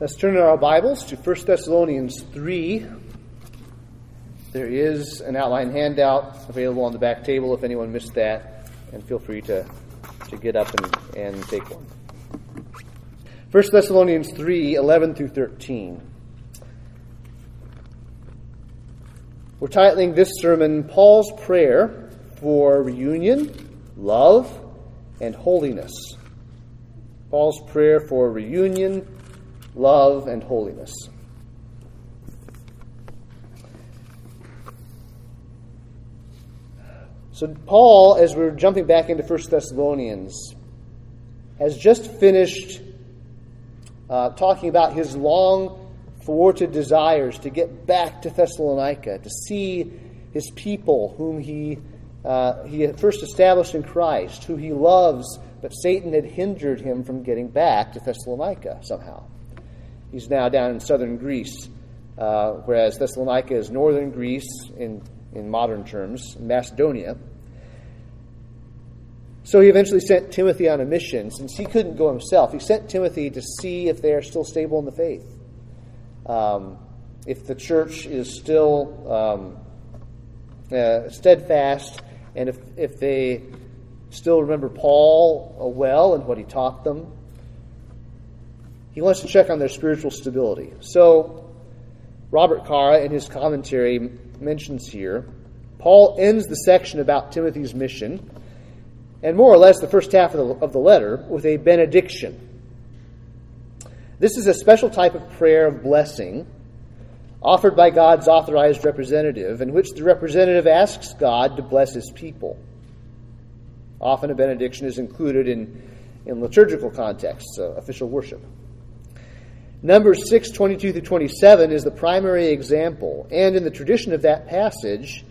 Let's turn our Bibles to 1 Thessalonians 3. There is an outline handout available on the back table if anyone missed that, and feel free to, to get up and, and take one. 1 Thessalonians 3 11 through 13. We're titling this sermon Paul's Prayer for Reunion, Love, and Holiness. Paul's Prayer for Reunion, love, and holiness. So, Paul, as we're jumping back into 1 Thessalonians, has just finished uh, talking about his long thwarted desires to get back to Thessalonica, to see his people whom he, uh, he had first established in Christ, who he loves, but Satan had hindered him from getting back to Thessalonica somehow. He's now down in southern Greece, uh, whereas Thessalonica is northern Greece in, in modern terms, Macedonia. So he eventually sent Timothy on a mission. Since he couldn't go himself, he sent Timothy to see if they are still stable in the faith. Um, if the church is still um, uh, steadfast, and if, if they still remember Paul well and what he taught them, he wants to check on their spiritual stability. So, Robert Cara, in his commentary, mentions here Paul ends the section about Timothy's mission, and more or less the first half of the, of the letter, with a benediction. This is a special type of prayer of blessing offered by God's authorized representative, in which the representative asks God to bless his people. Often a benediction is included in, in liturgical contexts, uh, official worship. Numbers 6, 22 through 27 is the primary example. And in the tradition of that passage,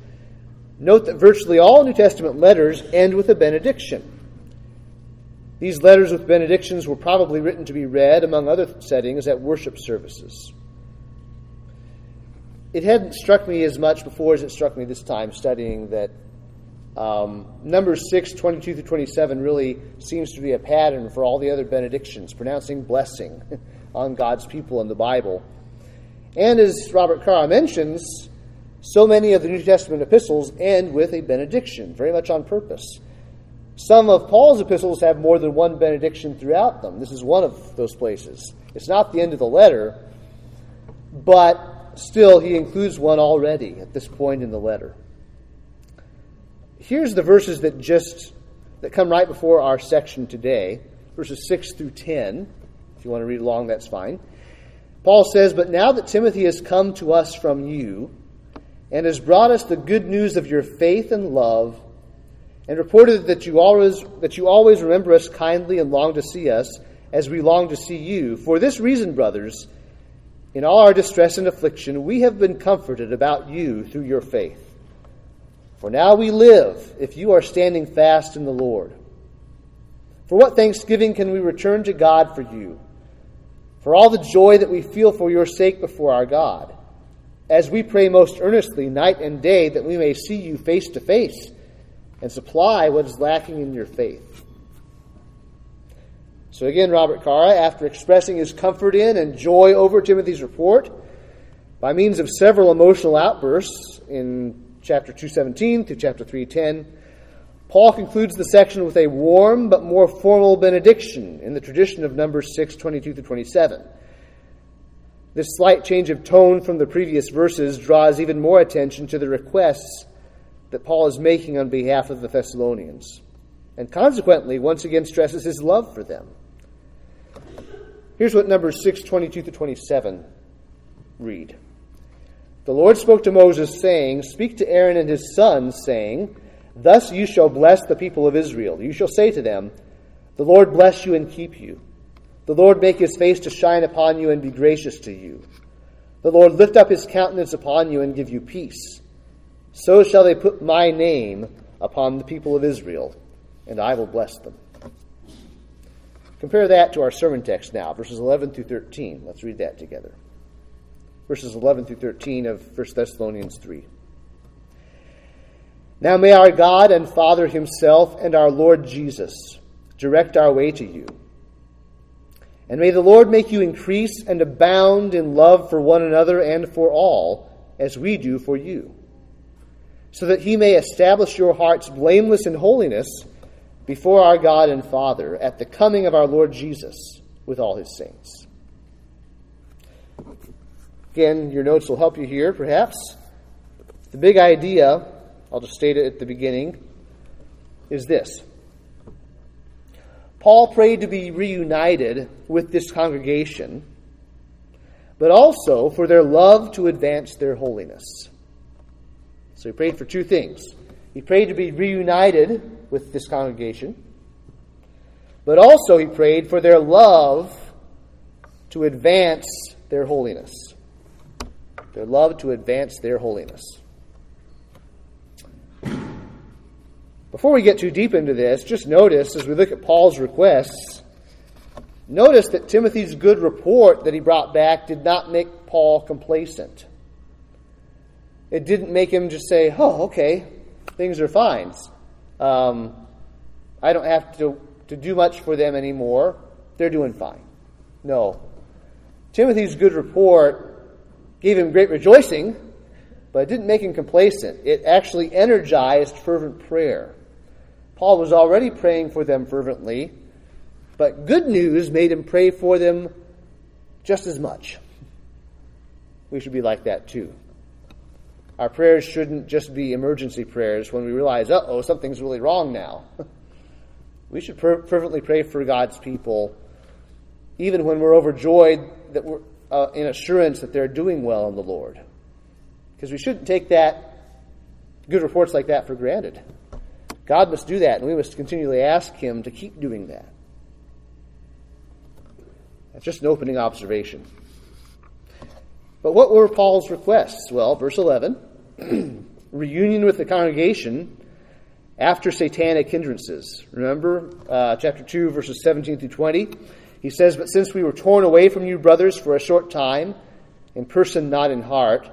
note that virtually all New Testament letters end with a benediction. These letters with benedictions were probably written to be read, among other settings, at worship services. It hadn't struck me as much before as it struck me this time studying that um, Numbers 6, 22 through 27 really seems to be a pattern for all the other benedictions, pronouncing blessing. on God's people in the Bible. And as Robert Carr mentions, so many of the New Testament epistles end with a benediction, very much on purpose. Some of Paul's epistles have more than one benediction throughout them. This is one of those places. It's not the end of the letter, but still he includes one already at this point in the letter. Here's the verses that just that come right before our section today, verses 6 through 10 you want to read along, that's fine. Paul says, But now that Timothy has come to us from you and has brought us the good news of your faith and love, and reported that you always that you always remember us kindly and long to see us as we long to see you. For this reason, brothers, in all our distress and affliction, we have been comforted about you through your faith. For now we live if you are standing fast in the Lord. For what thanksgiving can we return to God for you? For all the joy that we feel for your sake before our God, as we pray most earnestly night and day that we may see you face to face and supply what is lacking in your faith. So again, Robert Cara, after expressing his comfort in and joy over Timothy's report, by means of several emotional outbursts in chapter 217 through chapter 310, Paul concludes the section with a warm but more formal benediction in the tradition of Numbers 6 22 to 27. This slight change of tone from the previous verses draws even more attention to the requests that Paul is making on behalf of the Thessalonians, and consequently, once again, stresses his love for them. Here's what Numbers 6 22 to 27 read The Lord spoke to Moses, saying, Speak to Aaron and his sons, saying, Thus you shall bless the people of Israel. You shall say to them, The Lord bless you and keep you. The Lord make his face to shine upon you and be gracious to you. The Lord lift up his countenance upon you and give you peace. So shall they put my name upon the people of Israel, and I will bless them. Compare that to our sermon text now, verses 11 through 13. Let's read that together. Verses 11 through 13 of 1 Thessalonians 3. Now may our God and Father Himself and our Lord Jesus direct our way to you. And may the Lord make you increase and abound in love for one another and for all, as we do for you, so that he may establish your hearts blameless in holiness before our God and Father at the coming of our Lord Jesus with all his saints. Again, your notes will help you here, perhaps. The big idea, I'll just state it at the beginning, is this Paul prayed to be reunited with this congregation, but also for their love to advance their holiness. So he prayed for two things. He prayed to be reunited with this congregation, but also he prayed for their love to advance their holiness. Their love to advance their holiness. Before we get too deep into this, just notice as we look at Paul's requests, notice that Timothy's good report that he brought back did not make Paul complacent. It didn't make him just say, oh, okay, things are fine. Um, I don't have to, to do much for them anymore. They're doing fine. No. Timothy's good report gave him great rejoicing, but it didn't make him complacent. It actually energized fervent prayer. Paul was already praying for them fervently, but good news made him pray for them just as much. We should be like that too. Our prayers shouldn't just be emergency prayers when we realize, uh oh, something's really wrong now. we should fervently pray for God's people, even when we're overjoyed that we're uh, in assurance that they're doing well in the Lord. Because we shouldn't take that, good reports like that, for granted. God must do that, and we must continually ask Him to keep doing that. That's just an opening observation. But what were Paul's requests? Well, verse 11 reunion with the congregation after satanic hindrances. Remember uh, chapter 2, verses 17 through 20? He says, But since we were torn away from you, brothers, for a short time, in person, not in heart,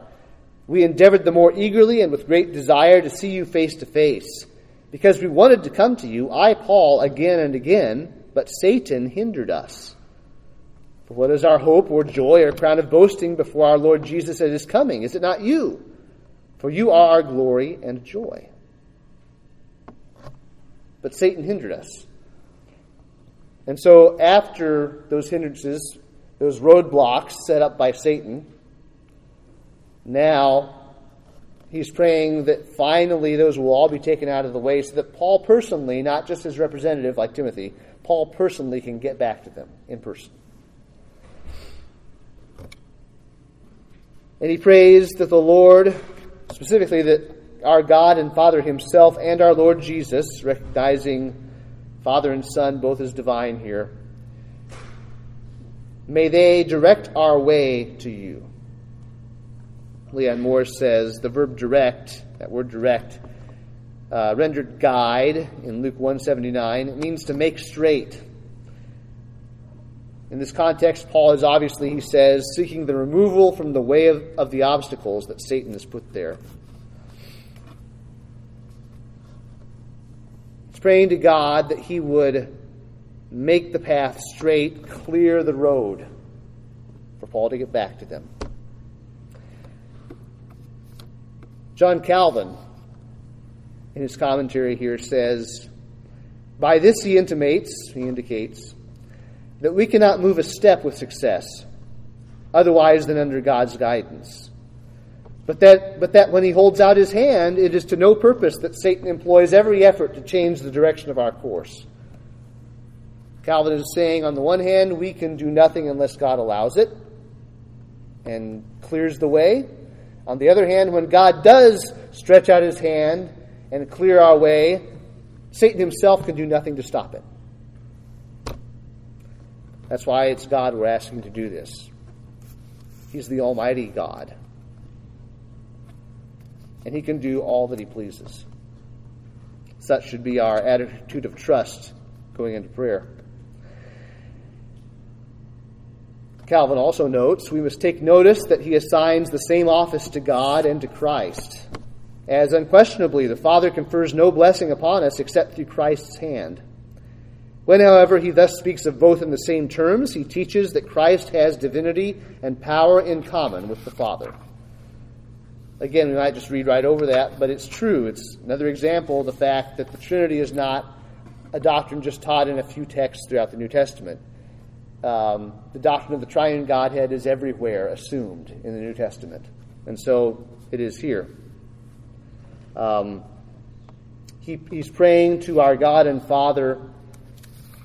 we endeavored the more eagerly and with great desire to see you face to face because we wanted to come to you, I, Paul, again and again, but Satan hindered us. For what is our hope or joy or crown of boasting before our Lord Jesus at his coming? Is it not you? For you are our glory and joy. But Satan hindered us. And so, after those hindrances, those roadblocks set up by Satan, now he's praying that finally those will all be taken out of the way so that Paul personally, not just his representative like Timothy, Paul personally can get back to them in person. And he prays that the Lord, specifically that our God and Father Himself and our Lord Jesus, recognizing Father and Son both as divine here, may they direct our way to you. Leon Morris says the verb direct, that word direct, uh, rendered guide in Luke 179, it means to make straight. In this context, Paul is obviously, he says, seeking the removal from the way of, of the obstacles that Satan has put there. He's praying to God that he would make the path straight, clear the road for Paul to get back to them. John Calvin, in his commentary here, says, By this he intimates, he indicates, that we cannot move a step with success, otherwise than under God's guidance. But that, but that when he holds out his hand, it is to no purpose that Satan employs every effort to change the direction of our course. Calvin is saying, on the one hand, we can do nothing unless God allows it and clears the way. On the other hand, when God does stretch out his hand and clear our way, Satan himself can do nothing to stop it. That's why it's God we're asking to do this. He's the Almighty God. And He can do all that He pleases. Such should be our attitude of trust going into prayer. Calvin also notes we must take notice that he assigns the same office to God and to Christ, as unquestionably the Father confers no blessing upon us except through Christ's hand. When, however, he thus speaks of both in the same terms, he teaches that Christ has divinity and power in common with the Father. Again, we might just read right over that, but it's true. It's another example of the fact that the Trinity is not a doctrine just taught in a few texts throughout the New Testament. Um, the doctrine of the triune Godhead is everywhere assumed in the New Testament, and so it is here. Um, he, he's praying to our God and Father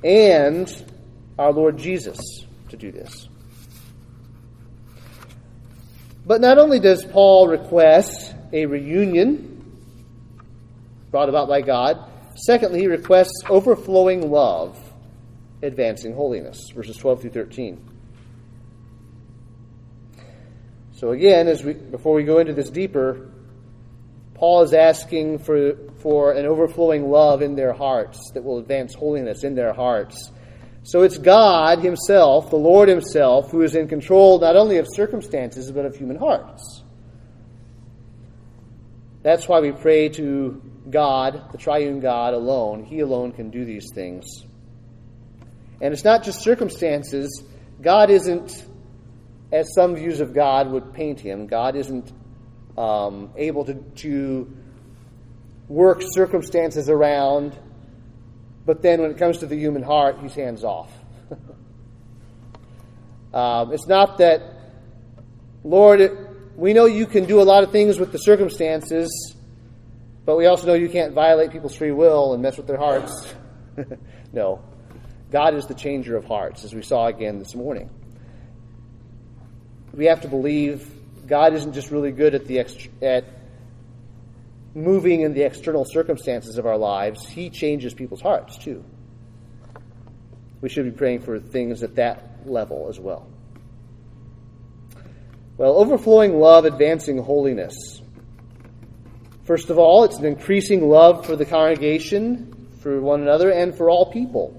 and our Lord Jesus to do this. But not only does Paul request a reunion brought about by God, secondly, he requests overflowing love, advancing holiness. Verses 12 through 13. So again, as we before we go into this deeper, Paul is asking for, for an overflowing love in their hearts that will advance holiness in their hearts. So it's God Himself, the Lord Himself, who is in control not only of circumstances, but of human hearts. That's why we pray to God, the triune God alone. He alone can do these things. And it's not just circumstances. God isn't, as some views of God would paint Him, God isn't um, able to, to work circumstances around but then when it comes to the human heart, he's hands off. um, it's not that, Lord, we know you can do a lot of things with the circumstances, but we also know you can't violate people's free will and mess with their hearts. no. God is the changer of hearts, as we saw again this morning. We have to believe God isn't just really good at the at moving in the external circumstances of our lives, He changes people's hearts too. We should be praying for things at that level as well. Well, overflowing love, advancing holiness. First of all, it's an increasing love for the congregation, for one another, and for all people.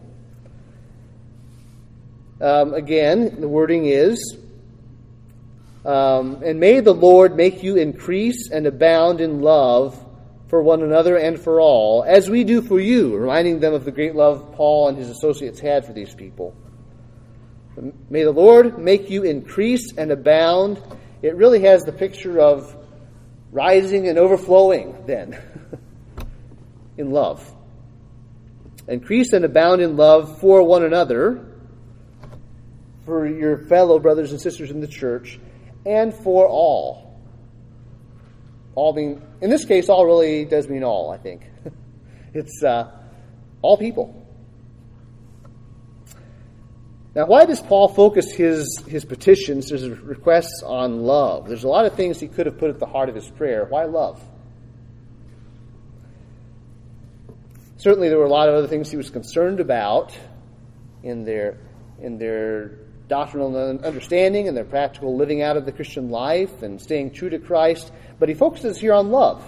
Um, again, the wording is um, and may the Lord make you increase and abound in love for one another and for all, as we do for you, reminding them of the great love Paul and his associates had for these people. May the Lord make you increase and abound. It really has the picture of rising and overflowing, then, in love. Increase and abound in love for one another, for your fellow brothers and sisters in the church and for all. All being, in this case, all really does mean all, I think. it's uh, all people. Now, why does Paul focus his, his petitions, his requests on love? There's a lot of things he could have put at the heart of his prayer. Why love? Certainly, there were a lot of other things he was concerned about in their, in their doctrinal understanding and their practical living out of the Christian life and staying true to Christ, but he focuses here on love.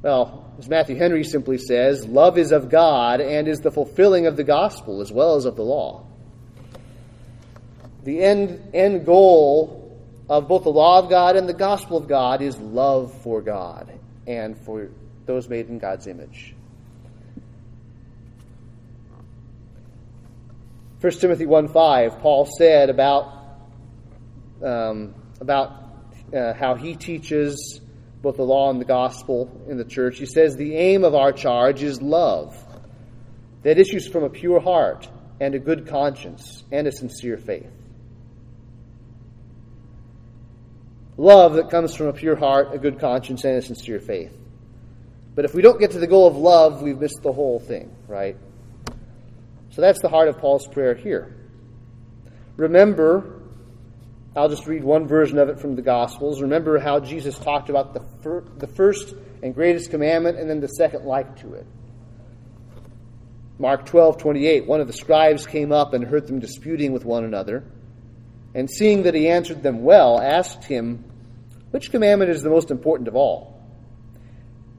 Well, as Matthew Henry simply says, love is of God and is the fulfilling of the gospel as well as of the law. The end, end goal of both the law of God and the gospel of God is love for God and for those made in God's image. 1 Timothy 1 5, Paul said about, um, about uh, how he teaches both the law and the gospel in the church. He says, The aim of our charge is love that issues from a pure heart and a good conscience and a sincere faith. Love that comes from a pure heart, a good conscience, and a sincere faith. But if we don't get to the goal of love, we've missed the whole thing, right? So that's the heart of Paul's prayer here. Remember, I'll just read one version of it from the Gospels. Remember how Jesus talked about the, fir- the first and greatest commandment and then the second like to it. Mark 12, 28. One of the scribes came up and heard them disputing with one another. And seeing that he answered them well, asked him, Which commandment is the most important of all?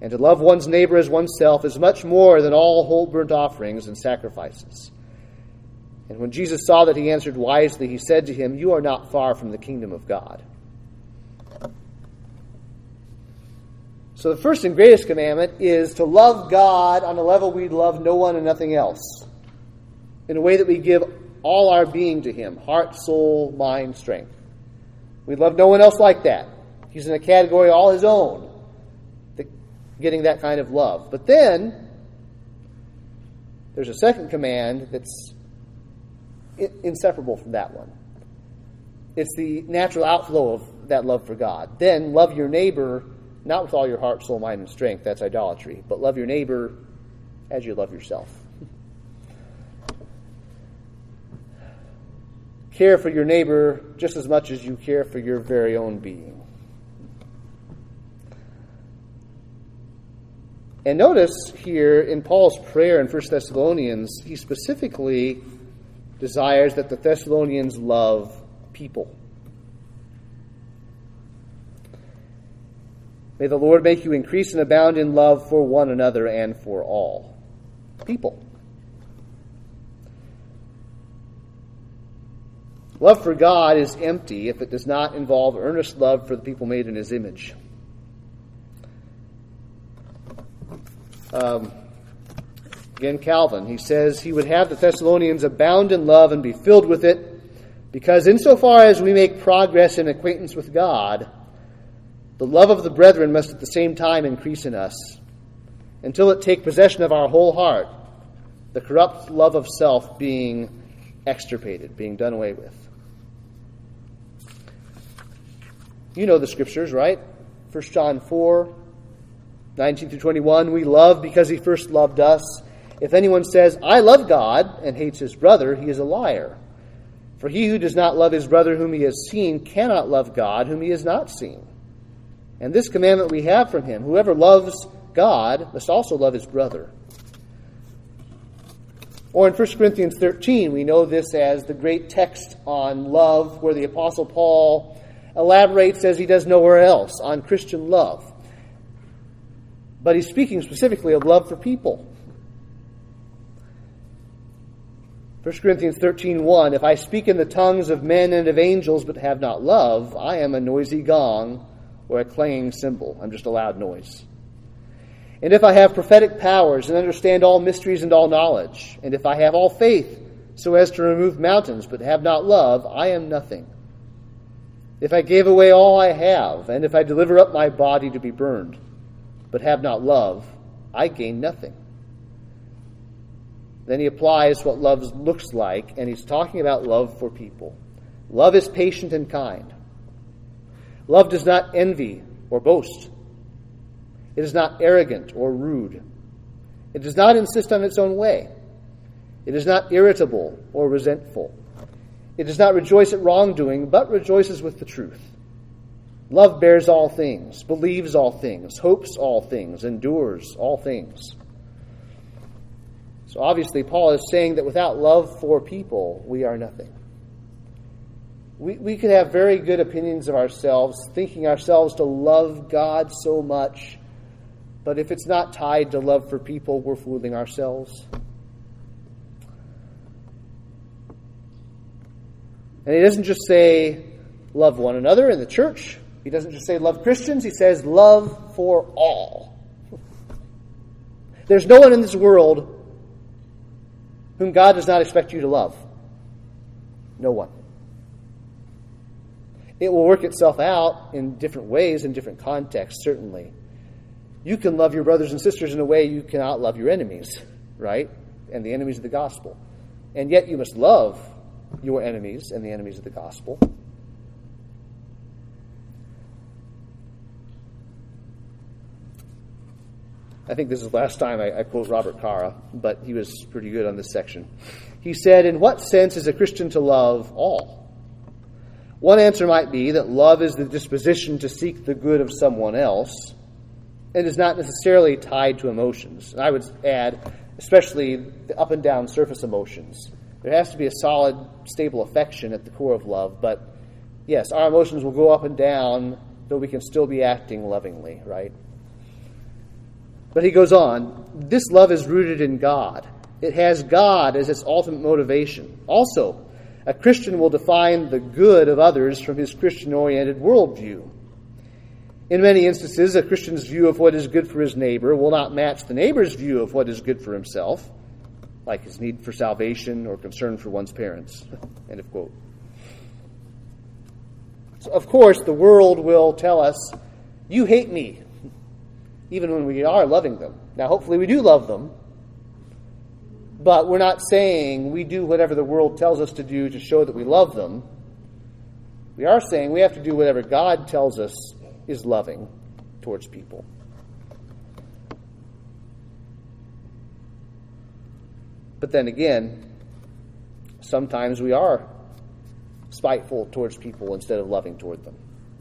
and to love one's neighbor as oneself is much more than all whole burnt offerings and sacrifices. And when Jesus saw that he answered wisely, he said to him, You are not far from the kingdom of God. So the first and greatest commandment is to love God on a level we love no one and nothing else. In a way that we give all our being to Him heart, soul, mind, strength. We love no one else like that. He's in a category all His own, getting that kind of love. But then, there's a second command that's inseparable from that one. It's the natural outflow of that love for God. Then, love your neighbor not with all your heart, soul, mind, and strength. That's idolatry. But love your neighbor as you love yourself. care for your neighbor just as much as you care for your very own being. And notice here in Paul's prayer in 1 Thessalonians, he specifically desires that the Thessalonians love people. May the Lord make you increase and abound in love for one another and for all people. Love for God is empty if it does not involve earnest love for the people made in His image. Um, again, Calvin, he says he would have the Thessalonians abound in love and be filled with it, because insofar as we make progress in acquaintance with God, the love of the brethren must at the same time increase in us until it take possession of our whole heart, the corrupt love of self being extirpated, being done away with. You know the scriptures, right? 1 John 4, 19 through 21. We love because he first loved us. If anyone says, I love God, and hates his brother, he is a liar. For he who does not love his brother whom he has seen cannot love God whom he has not seen. And this commandment we have from him whoever loves God must also love his brother. Or in 1 Corinthians 13, we know this as the great text on love, where the Apostle Paul elaborates as he does nowhere else on Christian love. But he's speaking specifically of love for people. 1 Corinthians 13:1 If I speak in the tongues of men and of angels but have not love, I am a noisy gong or a clanging cymbal. I'm just a loud noise. And if I have prophetic powers and understand all mysteries and all knowledge, and if I have all faith so as to remove mountains but have not love, I am nothing. If I gave away all I have, and if I deliver up my body to be burned, but have not love, I gain nothing. Then he applies what love looks like, and he's talking about love for people. Love is patient and kind. Love does not envy or boast. It is not arrogant or rude. It does not insist on its own way. It is not irritable or resentful. It does not rejoice at wrongdoing, but rejoices with the truth. Love bears all things, believes all things, hopes all things, endures all things. So obviously, Paul is saying that without love for people, we are nothing. We, we could have very good opinions of ourselves, thinking ourselves to love God so much, but if it's not tied to love for people, we're fooling ourselves. And he doesn't just say love one another in the church. He doesn't just say love Christians. He says love for all. There's no one in this world whom God does not expect you to love. No one. It will work itself out in different ways, in different contexts, certainly. You can love your brothers and sisters in a way you cannot love your enemies, right? And the enemies of the gospel. And yet you must love your enemies and the enemies of the gospel. I think this is the last time I, I, quote Robert Cara, but he was pretty good on this section. He said, In what sense is a Christian to love all? One answer might be that love is the disposition to seek the good of someone else. and is not necessarily tied to emotions. And I would add, especially the up and down surface emotions. There has to be a solid, stable affection at the core of love, but yes, our emotions will go up and down, though we can still be acting lovingly, right? But he goes on, this love is rooted in God. It has God as its ultimate motivation. Also, a Christian will define the good of others from his Christian oriented worldview. In many instances, a Christian's view of what is good for his neighbor will not match the neighbor's view of what is good for himself, like his need for salvation or concern for one's parents. End of quote. So of course, the world will tell us, You hate me, even when we are loving them. Now, hopefully, we do love them, but we're not saying we do whatever the world tells us to do to show that we love them. We are saying we have to do whatever God tells us is loving towards people. But then again, sometimes we are spiteful towards people instead of loving toward them.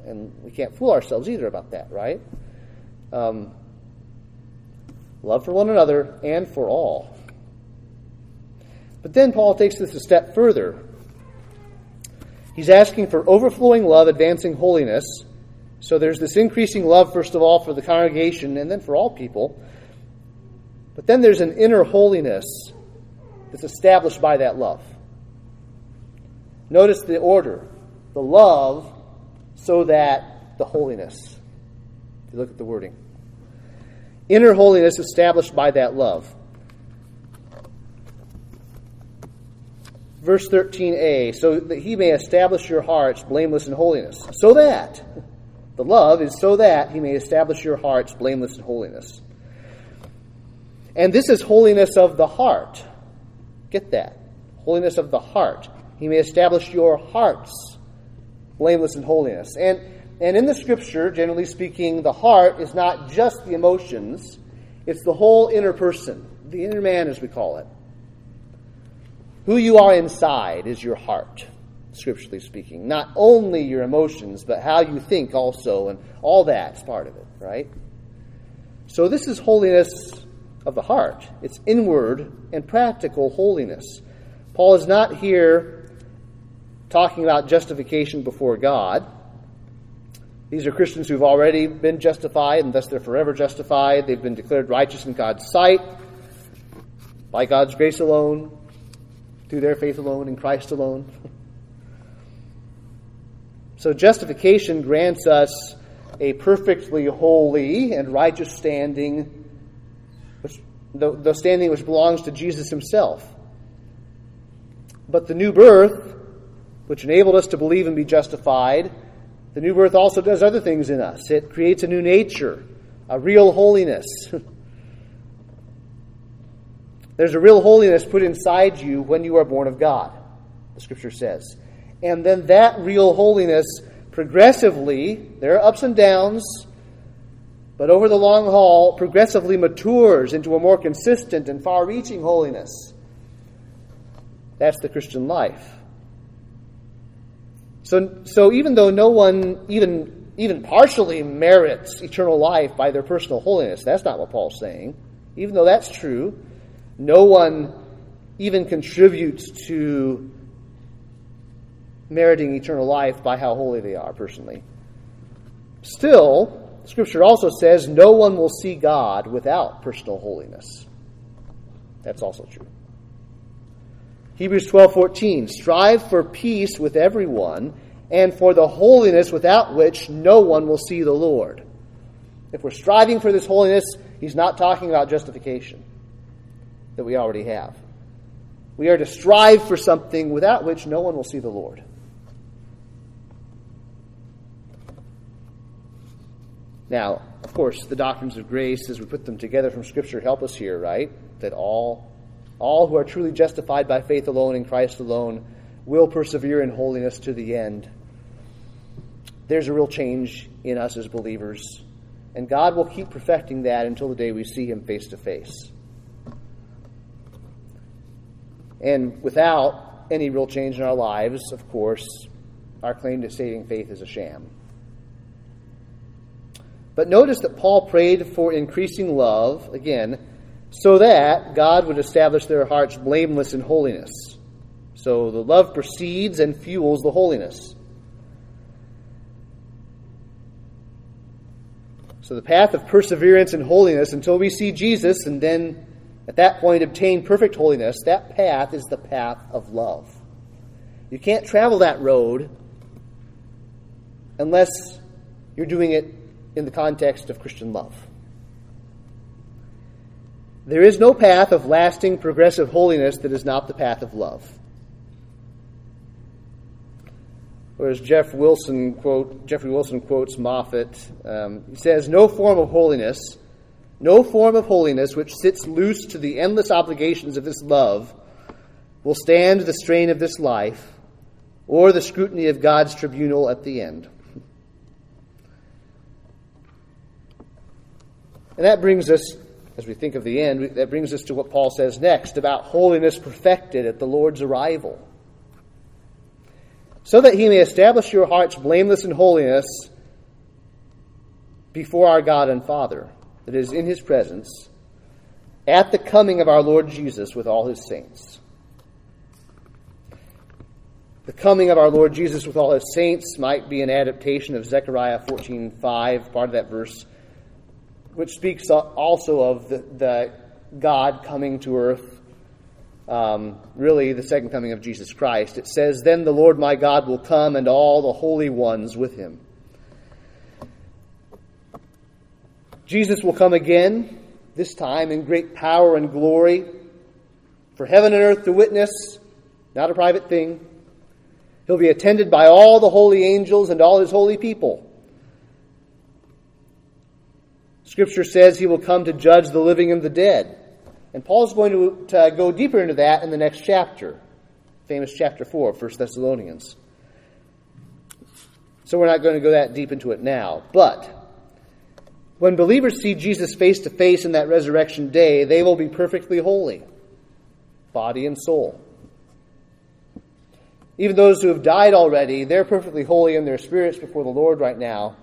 And we can't fool ourselves either about that, right? Um, love for one another and for all. But then Paul takes this a step further. He's asking for overflowing love, advancing holiness, so there's this increasing love, first of all, for the congregation and then for all people. But then there's an inner holiness that's established by that love. Notice the order the love, so that the holiness. If you look at the wording. Inner holiness established by that love. Verse 13a, so that he may establish your hearts blameless in holiness. So that. The love is so that he may establish your hearts blameless in holiness. And this is holiness of the heart. Get that. Holiness of the heart. He may establish your hearts blameless in holiness. And, and in the scripture, generally speaking, the heart is not just the emotions, it's the whole inner person, the inner man, as we call it. Who you are inside is your heart scripturally speaking. Not only your emotions, but how you think also, and all that's part of it, right? So this is holiness of the heart. It's inward and practical holiness. Paul is not here talking about justification before God. These are Christians who've already been justified, and thus they're forever justified. They've been declared righteous in God's sight by God's grace alone, through their faith alone, in Christ alone. So justification grants us a perfectly holy and righteous standing, which, the, the standing which belongs to Jesus himself. But the new birth, which enabled us to believe and be justified, the new birth also does other things in us. It creates a new nature, a real holiness. There's a real holiness put inside you when you are born of God, the scripture says. And then that real holiness progressively, there are ups and downs, but over the long haul, progressively matures into a more consistent and far reaching holiness. That's the Christian life. So, so even though no one even, even partially merits eternal life by their personal holiness, that's not what Paul's saying. Even though that's true, no one even contributes to meriting eternal life by how holy they are personally. Still, Scripture also says no one will see God without personal holiness. That's also true. Hebrews 12:14 Strive for peace with everyone and for the holiness without which no one will see the Lord. If we're striving for this holiness, he's not talking about justification that we already have. We are to strive for something without which no one will see the Lord. Now, of course, the doctrines of grace, as we put them together from Scripture, help us here, right? That all, all who are truly justified by faith alone in Christ alone will persevere in holiness to the end. There's a real change in us as believers, and God will keep perfecting that until the day we see Him face to face. And without any real change in our lives, of course, our claim to saving faith is a sham. But notice that Paul prayed for increasing love, again, so that God would establish their hearts blameless in holiness. So the love precedes and fuels the holiness. So the path of perseverance and holiness until we see Jesus and then at that point obtain perfect holiness, that path is the path of love. You can't travel that road unless you're doing it in the context of Christian love. There is no path of lasting progressive holiness that is not the path of love. Or as Jeff Wilson quote, Jeffrey Wilson quotes Moffatt, um, he says, No form of holiness, no form of holiness which sits loose to the endless obligations of this love will stand the strain of this life or the scrutiny of God's tribunal at the end. And that brings us, as we think of the end, that brings us to what Paul says next about holiness perfected at the Lord's arrival so that he may establish your hearts blameless in holiness before our God and Father, that is, in his presence, at the coming of our Lord Jesus with all his saints. The coming of our Lord Jesus with all his saints might be an adaptation of Zechariah 14:5, part of that verse, which speaks also of the, the God coming to earth um, really the second coming of Jesus Christ. It says, Then the Lord my God will come and all the holy ones with him. Jesus will come again, this time in great power and glory, for heaven and earth to witness, not a private thing. He'll be attended by all the holy angels and all his holy people. Scripture says he will come to judge the living and the dead. And Paul's going to, to go deeper into that in the next chapter, famous chapter 4 of 1 Thessalonians. So we're not going to go that deep into it now. But when believers see Jesus face to face in that resurrection day, they will be perfectly holy, body and soul. Even those who have died already, they're perfectly holy in their spirits before the Lord right now,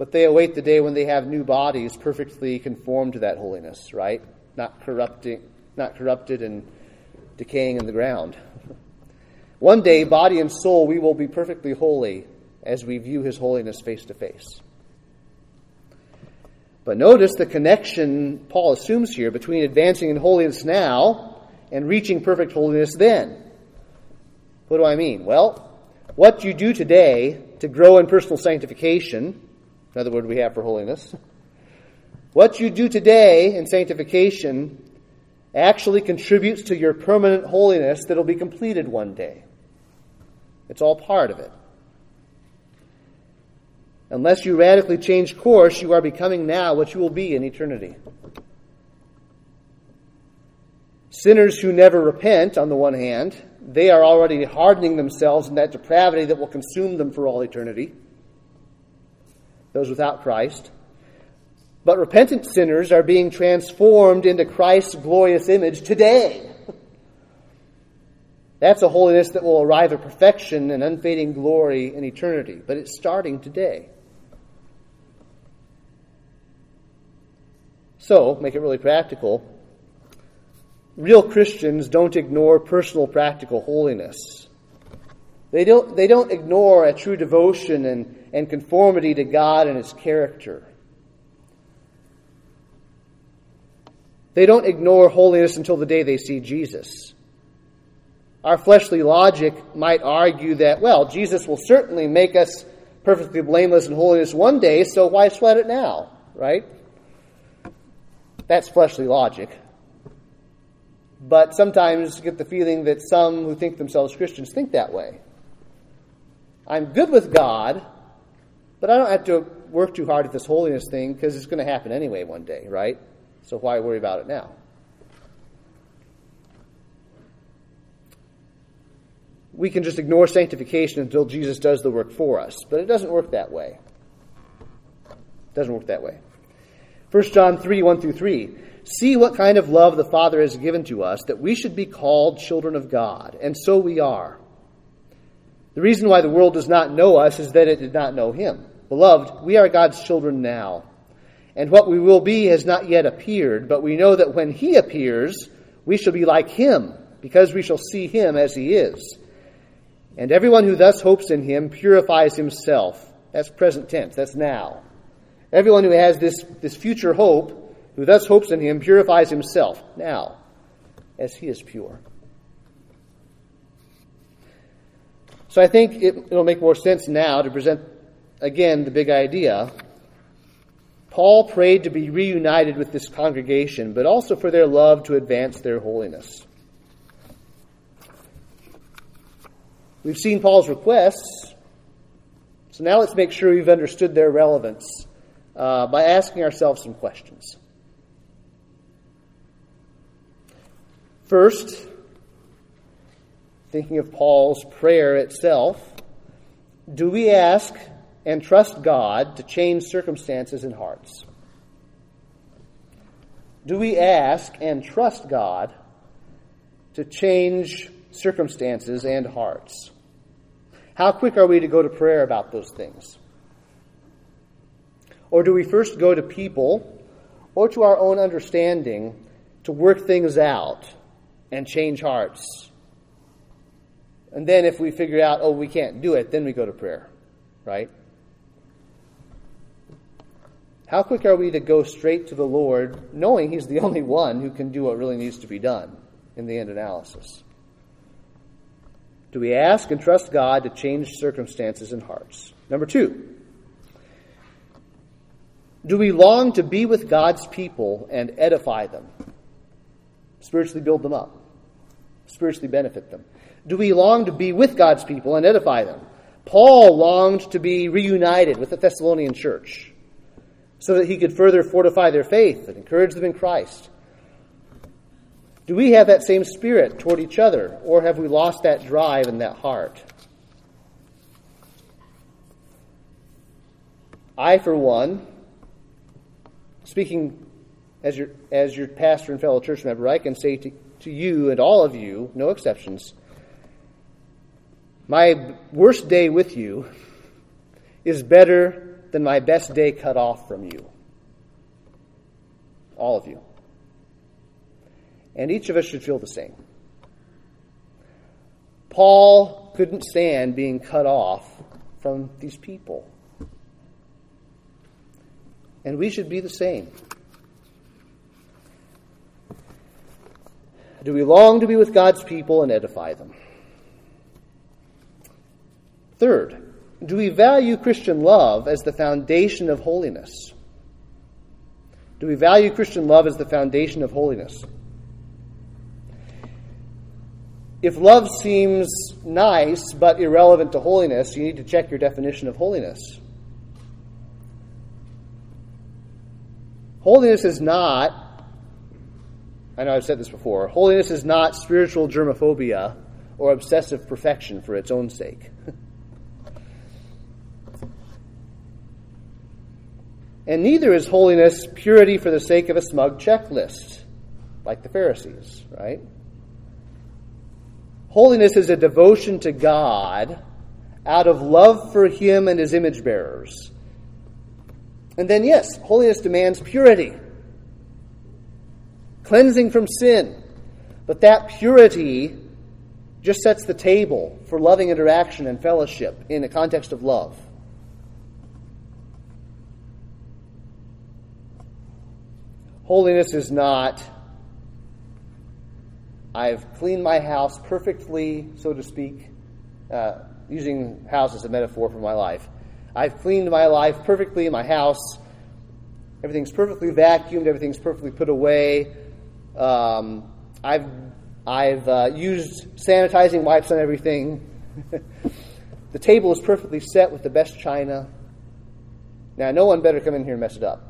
but they await the day when they have new bodies perfectly conformed to that holiness, right? not corrupting, not corrupted and decaying in the ground. One day, body and soul, we will be perfectly holy as we view his holiness face to face. But notice the connection Paul assumes here between advancing in holiness now and reaching perfect holiness then. What do I mean? Well, what you do today to grow in personal sanctification, another word we have for holiness, what you do today in sanctification actually contributes to your permanent holiness that'll be completed one day. It's all part of it. Unless you radically change course, you are becoming now what you will be in eternity. Sinners who never repent, on the one hand, they are already hardening themselves in that depravity that will consume them for all eternity. Those without Christ. But repentant sinners are being transformed into Christ's glorious image today. That's a holiness that will arrive at perfection and unfading glory in eternity, but it's starting today. So, make it really practical. Real Christians don't ignore personal practical holiness. They don't, they don't ignore a true devotion and, and conformity to God and His character. They don't ignore holiness until the day they see Jesus. Our fleshly logic might argue that, well, Jesus will certainly make us perfectly blameless in holiness one day, so why sweat it now, right? That's fleshly logic. But sometimes you get the feeling that some who think themselves Christians think that way. I'm good with God, but I don't have to work too hard at this holiness thing because it's going to happen anyway one day, right? So why worry about it now? We can just ignore sanctification until Jesus does the work for us, but it doesn't work that way. It doesn't work that way. 1 John 3 1 through 3. See what kind of love the Father has given to us that we should be called children of God, and so we are. The reason why the world does not know us is that it did not know Him. Beloved, we are God's children now And what we will be has not yet appeared, but we know that when he appears, we shall be like him, because we shall see him as he is. And everyone who thus hopes in him purifies himself. That's present tense, that's now. Everyone who has this, this future hope, who thus hopes in him, purifies himself now, as he is pure. So I think it, it'll make more sense now to present again the big idea. Paul prayed to be reunited with this congregation, but also for their love to advance their holiness. We've seen Paul's requests, so now let's make sure we've understood their relevance uh, by asking ourselves some questions. First, thinking of Paul's prayer itself, do we ask and trust God to change circumstances and hearts? Do we ask and trust God to change circumstances and hearts? How quick are we to go to prayer about those things? Or do we first go to people or to our own understanding to work things out and change hearts? And then if we figure out, oh, we can't do it, then we go to prayer, right? How quick are we to go straight to the Lord, knowing He's the only one who can do what really needs to be done in the end analysis? Do we ask and trust God to change circumstances and hearts? Number two, do we long to be with God's people and edify them? Spiritually build them up, spiritually benefit them. Do we long to be with God's people and edify them? Paul longed to be reunited with the Thessalonian church so that he could further fortify their faith and encourage them in Christ. Do we have that same spirit toward each other, or have we lost that drive and that heart? I, for one, speaking as your, as your pastor and fellow church member, I can say to, to you and all of you, no exceptions, my worst day with you is better than my best day cut off from you. All of you. And each of us should feel the same. Paul couldn't stand being cut off from these people. And we should be the same. Do we long to be with God's people and edify them? Third, do we value Christian love as the foundation of holiness? Do we value Christian love as the foundation of holiness? If love seems nice but irrelevant to holiness, you need to check your definition of holiness. Holiness is not, I know I've said this before, holiness is not spiritual germophobia or obsessive perfection for its own sake. And neither is holiness purity for the sake of a smug checklist, like the Pharisees, right? Holiness is a devotion to God out of love for Him and His image bearers. And then, yes, holiness demands purity, cleansing from sin. But that purity just sets the table for loving interaction and fellowship in the context of love. Holiness is not, I've cleaned my house perfectly, so to speak, uh, using house as a metaphor for my life. I've cleaned my life perfectly my house. Everything's perfectly vacuumed, everything's perfectly put away. Um, I've, I've uh, used sanitizing wipes on everything. the table is perfectly set with the best china. Now, no one better come in here and mess it up.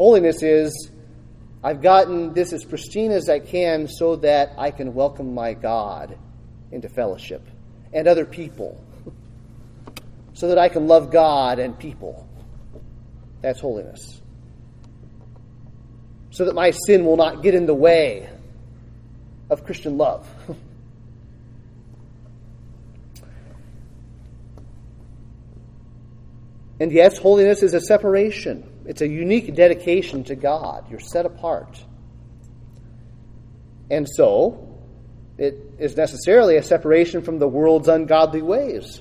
Holiness is I've gotten this as pristine as I can so that I can welcome my God into fellowship and other people, so that I can love God and people. That's holiness. So that my sin will not get in the way of Christian love. And yes, holiness is a separation. It's a unique dedication to God. You're set apart. And so, it is necessarily a separation from the world's ungodly ways.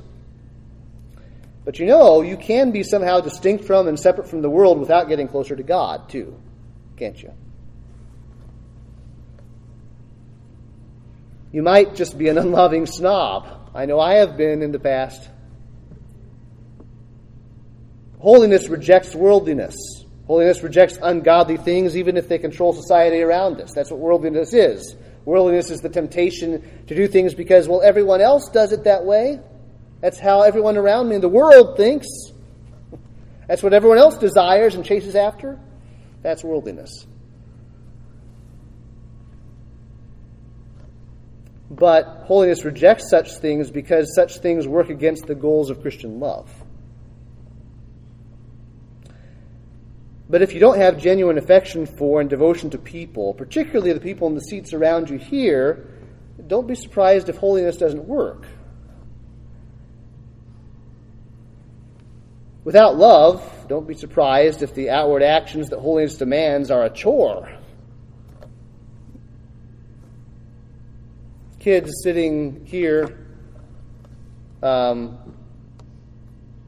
But you know, you can be somehow distinct from and separate from the world without getting closer to God, too. Can't you? You might just be an unloving snob. I know I have been in the past. Holiness rejects worldliness. Holiness rejects ungodly things, even if they control society around us. That's what worldliness is. Worldliness is the temptation to do things because, well, everyone else does it that way. That's how everyone around me in the world thinks. That's what everyone else desires and chases after. That's worldliness. But holiness rejects such things because such things work against the goals of Christian love. But if you don't have genuine affection for and devotion to people, particularly the people in the seats around you here, don't be surprised if holiness doesn't work. Without love, don't be surprised if the outward actions that holiness demands are a chore. Kids sitting here um,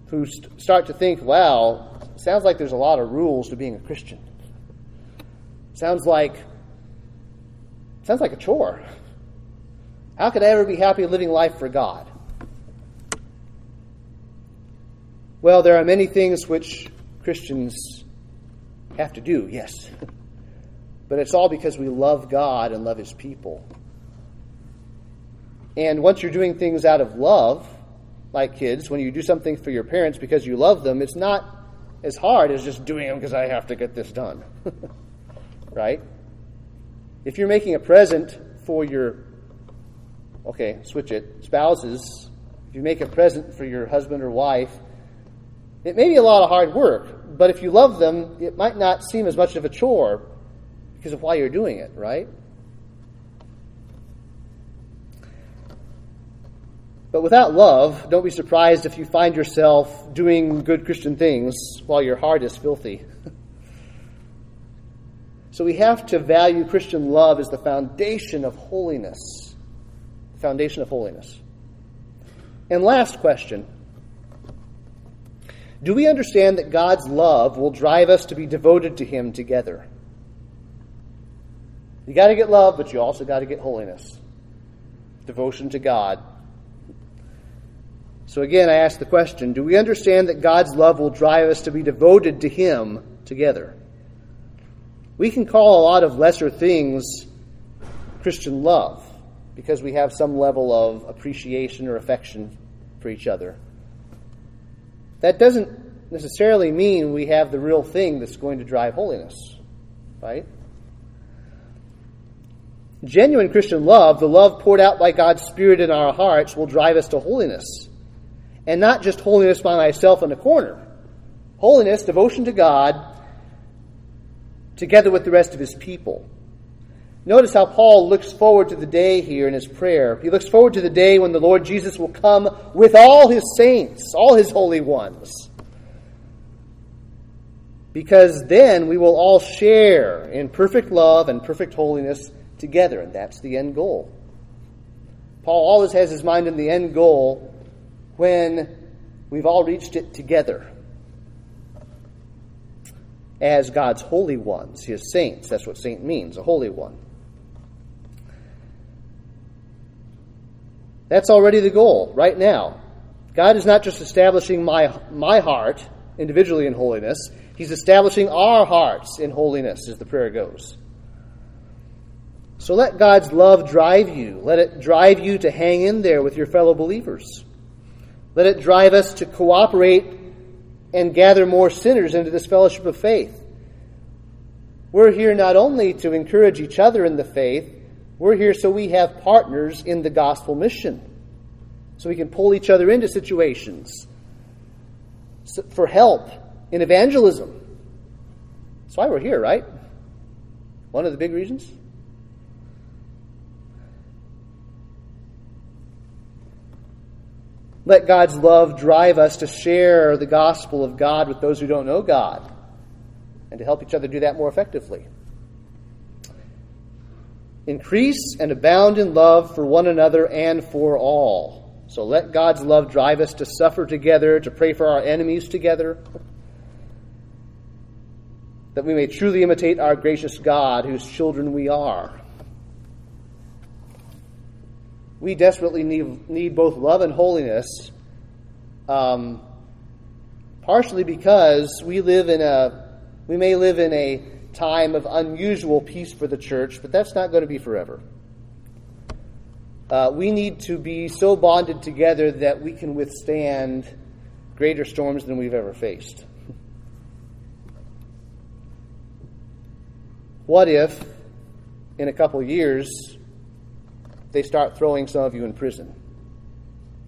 who st- start to think, wow, sounds like there's a lot of rules to being a Christian. Sounds like sounds like a chore. How could I ever be happy living life for God? Well, there are many things which Christians have to do, yes. but it's all because we love God and love His people. And once you're doing things out of love, like kids, when you do something for your parents because you love them, it's not as hard as just doing them because I have to get this done. right? If you're making a present for your, okay, switch it, spouses, if you make a present for your husband or wife, it may be a lot of hard work, but if you love them, it might not seem as much of a chore because of why you're doing it, right? But without love, don't be surprised if you find yourself doing good Christian things while your heart is filthy. so we have to value Christian love as the foundation of holiness. Foundation of holiness. And last question Do we understand that God's love will drive us to be devoted to Him together? You got to get love, but you also got to get holiness. Devotion to God so again, I ask the question do we understand that God's love will drive us to be devoted to Him together? We can call a lot of lesser things Christian love because we have some level of appreciation or affection for each other. That doesn't necessarily mean we have the real thing that's going to drive holiness, right? Genuine Christian love, the love poured out by God's Spirit in our hearts, will drive us to holiness and not just holiness by myself in a corner. Holiness, devotion to God, together with the rest of his people. Notice how Paul looks forward to the day here in his prayer. He looks forward to the day when the Lord Jesus will come with all his saints, all his holy ones. Because then we will all share in perfect love and perfect holiness together, and that's the end goal. Paul always has his mind in the end goal when we've all reached it together as God's holy ones, his saints. That's what saint means, a holy one. That's already the goal right now. God is not just establishing my, my heart individually in holiness, He's establishing our hearts in holiness, as the prayer goes. So let God's love drive you. Let it drive you to hang in there with your fellow believers. Let it drive us to cooperate and gather more sinners into this fellowship of faith. We're here not only to encourage each other in the faith, we're here so we have partners in the gospel mission. So we can pull each other into situations for help in evangelism. That's why we're here, right? One of the big reasons. Let God's love drive us to share the gospel of God with those who don't know God and to help each other do that more effectively. Increase and abound in love for one another and for all. So let God's love drive us to suffer together, to pray for our enemies together, that we may truly imitate our gracious God, whose children we are. We desperately need, need both love and holiness, um, partially because we live in a we may live in a time of unusual peace for the church, but that's not going to be forever. Uh, we need to be so bonded together that we can withstand greater storms than we've ever faced. What if, in a couple years, they start throwing some of you in prison?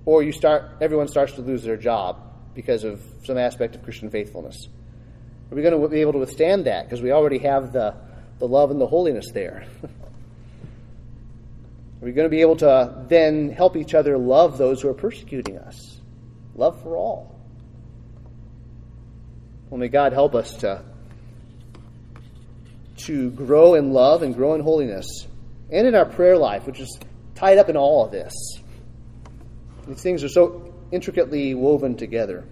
Or you start, everyone starts to lose their job because of some aspect of Christian faithfulness? Are we going to be able to withstand that? Because we already have the, the love and the holiness there. Are we going to be able to then help each other love those who are persecuting us? Love for all. Well, may God help us to, to grow in love and grow in holiness and in our prayer life, which is tied up in all of this. These things are so intricately woven together.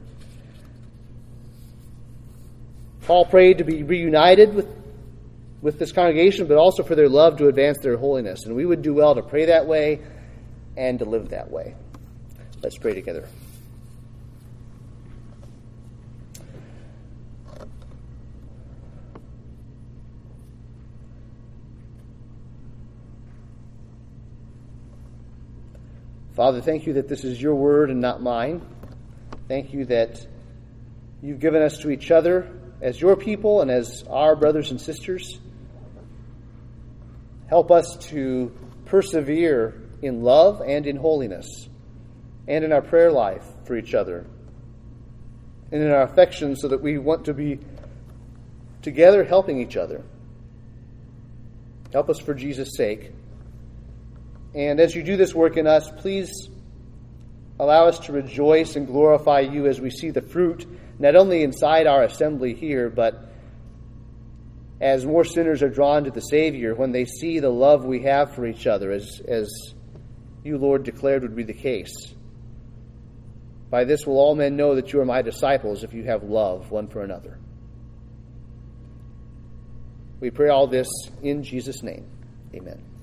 Paul prayed to be reunited with, with this congregation, but also for their love to advance their holiness. And we would do well to pray that way and to live that way. Let's pray together. Father, thank you that this is your word and not mine. Thank you that you've given us to each other as your people and as our brothers and sisters. Help us to persevere in love and in holiness, and in our prayer life for each other, and in our affection, so that we want to be together helping each other. Help us for Jesus' sake. And as you do this work in us, please allow us to rejoice and glorify you as we see the fruit not only inside our assembly here, but as more sinners are drawn to the Savior, when they see the love we have for each other, as, as you, Lord, declared would be the case. By this will all men know that you are my disciples if you have love one for another. We pray all this in Jesus' name. Amen.